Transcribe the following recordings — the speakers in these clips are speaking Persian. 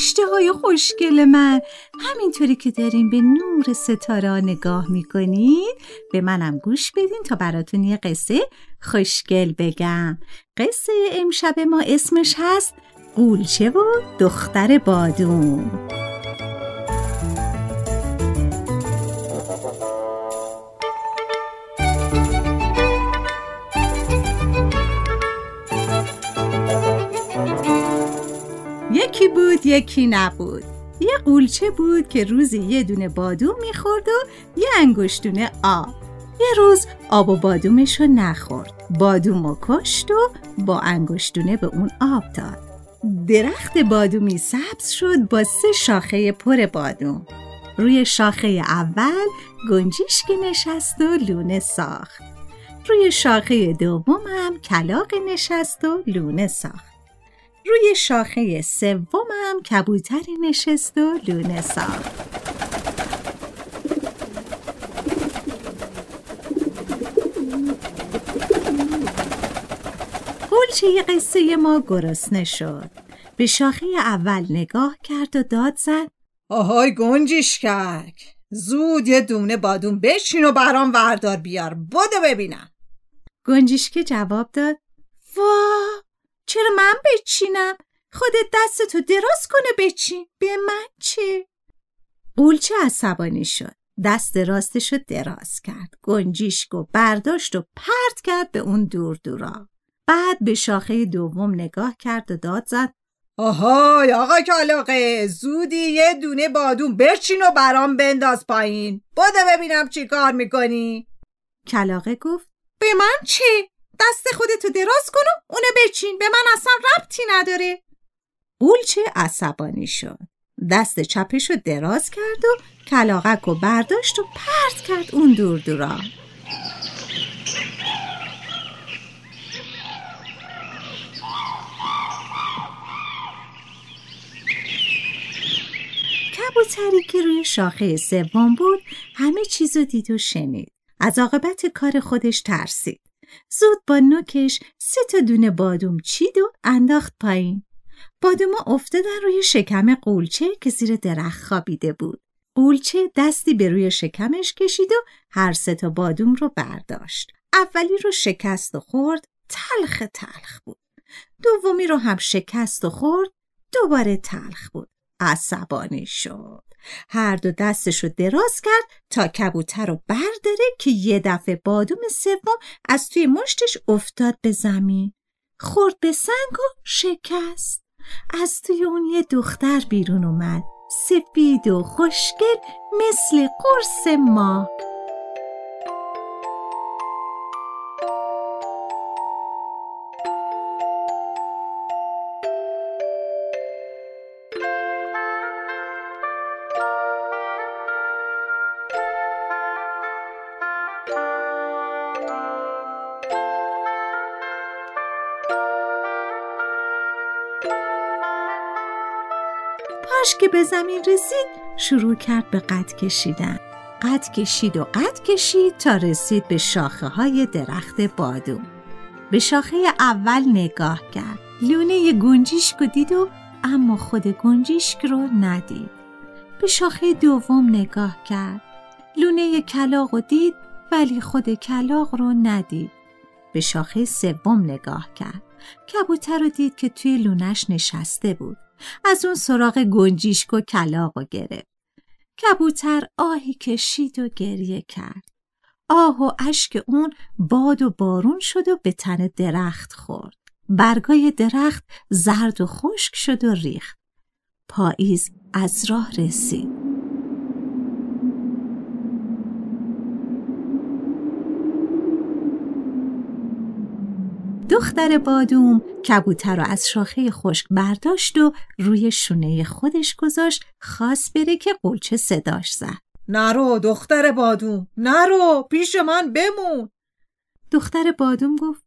سلام فرشته های خوشگل من. همینطوری که داریم به نور ستاره نگاه می‌کنید به منم گوش بدین تا براتون یه قصه خوشگل بگم. قصه امشب ما اسمش هست قولچه و دختر بادون یکی بود یکی نبود. یه قولچه بود که روزی یه دونه بادوم می‌خورد و یه انگشتونه آب. یه روز آب و بادومش رو نخورد. بادوم و کشت و با انگشتونه به اون آب داد. درخت بادومی سبز شد با سه شاخه پر بادوم. روی شاخه اول گنجیشکی نشست و لونه ساخت. روی شاخه دوم هم کلاق نشست و لونه ساخت. روی شاخه سومم کبوتری نشست و لونه ساخت. قولچه یه قصه ما گرسنه شد. به شاخه اول نگاه کرد و داد زد. آهای گنجیشکک زود یه دونه بادون بچین و برام وردار بیار. بودو ببینم. گنجیشکه جواب داد. وا چرا من بچینم؟ خودت دستتو دراز کنه بچین. به من چه؟ قولچه عصبانی شد. دست راستشو دراز کرد. گنجیشکو برداشت و پرت کرد به اون دور دورا. بعد به شاخه دوم نگاه کرد و داد زد. آهای آقا کلاقه زودی یه دونه بادون برچین و برام بنداز پایین. بودو ببینم چی کار می‌کنی. کلاقه گفت به من چه؟ دست خودتو دراز کن و اونو بچین. به من اصلا ربطی نداره. قولچه عصبانی شد. دست چپشو دراز کرد و کلاقک و برداشت و پرت کرد اون دور دورا کبوتری که روی شاخه سوم بود همه چیزو دید و شنید. از عاقبت کار خودش ترسید. زود با نوکش سه تا دونه بادوم چید و انداخت پایین. بادوما افتادن روی شکم قولچه که زیر درخت خوابیده بود. قولچه دستی به روی شکمش کشید و هر سه تا بادوم رو برداشت. اولی رو شکست و خورد تلخ تلخ بود. دومی رو هم شکست و خورد دوباره تلخ بود. عصبانی شد. هر دو دستشو دراز کرد تا کبوتر رو برداره که یه دفعه بادوم سوم از توی مشتش افتاد به زمین. خورد به سنگ و شکست. از توی اون یه دختر بیرون اومد. سفید و خوشگل مثل قرص ماه. پاش که به زمین رسید شروع کرد به قد کشیدن. قد کشید و قد کشید تا رسید به شاخه های درخت بادوم به شاخه اول نگاه کرد. لونه گنجیشک دید و اما خود گنجیشک رو ندید. به شاخه دوم نگاه کرد. لونه کلاق رو دید ولی خود کلاق رو ندید. به شاخه سوم نگاه کرد. کبوتر رو دید که توی لونش نشسته بود. از اون سراغ گنجیشک و کلاق و گرفت. کبوتر آهی کشید و گریه کرد. آه و اشک اون باد و بارون شد و به تن درخت خورد. برگای درخت زرد و خشک شد و ریخت. پاییز از راه رسید. دختر بادوم کبوتر رو از شاخه خشک برداشت و روی شونه خودش گذاشت خواست بره که قلچه صداش زد نرو دختر بادوم نرو پیش من بمون دختر بادوم گفت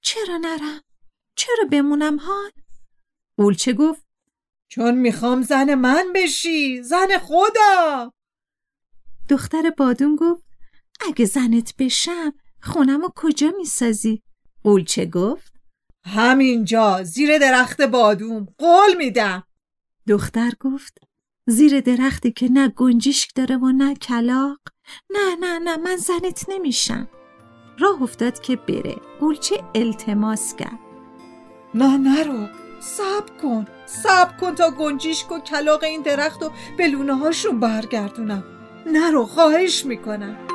چرا نرم؟ چرا بمونم هان؟ قولچه گفت چون می‌خوام زن من بشی زن خودم دختر بادوم گفت اگه زنت بشم خونم کجا می‌سازی؟ قولچه گفت؟ همینجا زیر درخت بادوم. قول میدم. دختر گفت زیر درختی که نه گنجیشک داره و نه کلاق. نه نه نه من زنت نمیشم. راه افتاد که بره. قولچه التماس کرد. نه نرو سب کن. سب کن تا گنجیشک و کلاق این درخت و به لونه هاشون برگردونم نرو خواهش می‌کنم.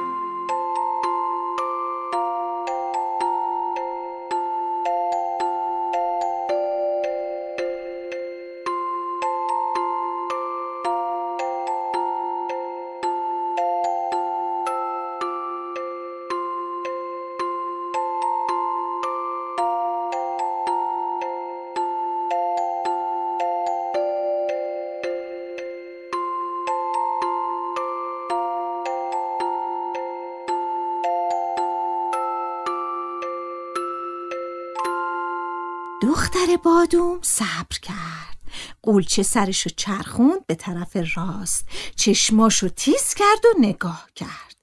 دختر بادوم صبر کرد. قولچه سرشو چرخوند به طرف راست. چشماشو تیز کرد و نگاه کرد.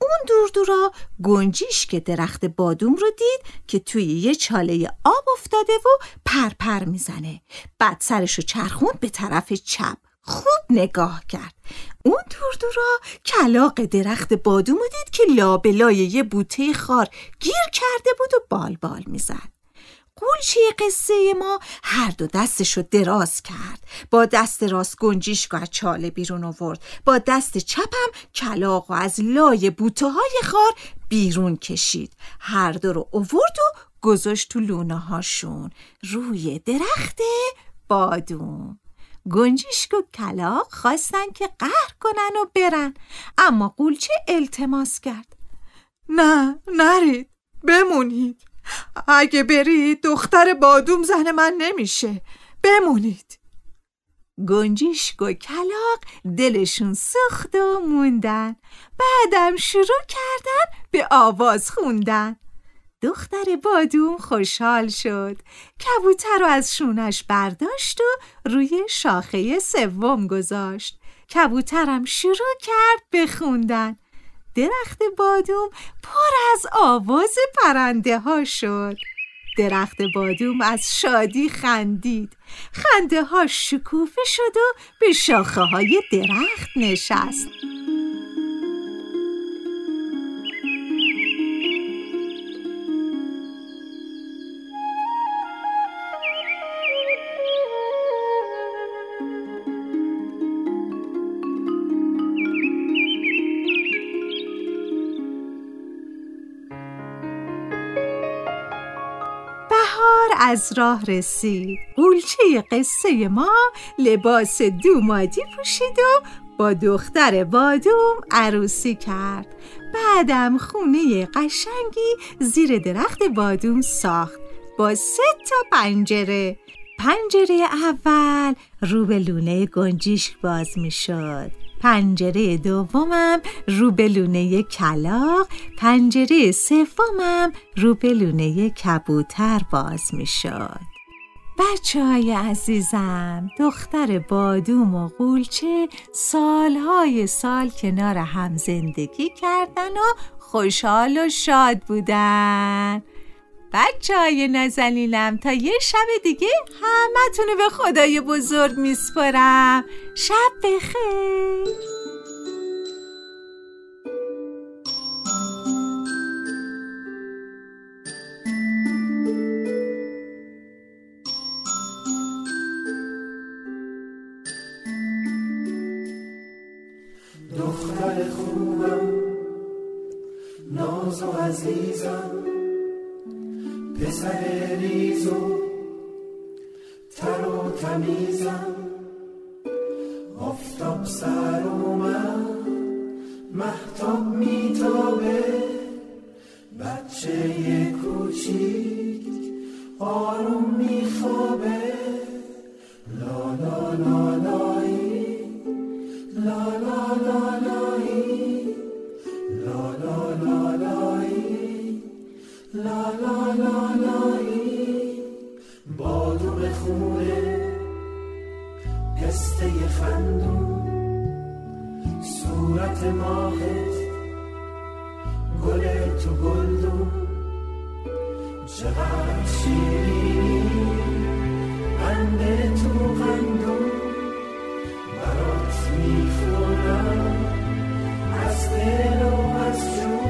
اون دور دورا گنجیش که درخت بادوم رو دید که توی یه چاله آب افتاده و پرپر پر می‌زنه. بعد سرشو چرخوند به طرف چپ. خوب نگاه کرد. اون دور دورا کلاق درخت بادوم رو دید که لابلای یه بوته خار گیر کرده بود و بال بال می‌زد. قولچه قصه ما هر دو دستشو دراز کرد. با دست راست گنجیش چاله بیرون آورد. با دست چپم کلاق و از لای بوته های خار بیرون کشید. هر دو رو اوورد و گذاشت تو لونه هاشون. روی درخت بادوم گنجیشک و کلاق خواستن که قهر کنن و برن. اما قولچه التماس کرد. نه نرید. بمونید. اگه برید دختر بادوم زن من نمیشه. بمونید. گنجیشک و کلاق دلشون سخت و موندن. بعدم شروع کردن به آواز خوندن. دختر بادوم خوشحال شد. کبوتر رو از شونش برداشت و روی شاخه سوم گذاشت. کبوترم شروع کرد به خوندن. درخت بادوم پر از آواز پرنده ها شد. درخت بادوم از شادی خندید. خنده ها شکوفه شد و به شاخه های درخت نشست. از راه رسید. قولچه قصه ما لباس دومادی پوشید و با دختر بادوم عروسی کرد. بعدم خونه قشنگی زیر درخت بادوم ساخت. با سه تا پنجره. پنجره اول رو به لونه گنجیش باز می شد پنجره دومم رو به لونه کلاق پنجره سومم رو به لونه کبوتر باز می شد بچه های عزیزم دختر بادوم و قولچه سالهای سال کنار هم زندگی کردن و خوشحال و شاد بودن. بچه های نازنینم تا یه شب دیگه همه تونو به خدای بزرگ میسپرم شب بخیر. دختر خوبم ناز و عزیزم. پسر ریز و تر و تمیزم. آفتاب سر اومد محتاب میتابه. بچه کوچیک آروم میخوابه. پسته خندون صورت ماهت گل تو گلدون. چقدر شیرینی قند تو قندون برات می‌خورم از دل و از جون.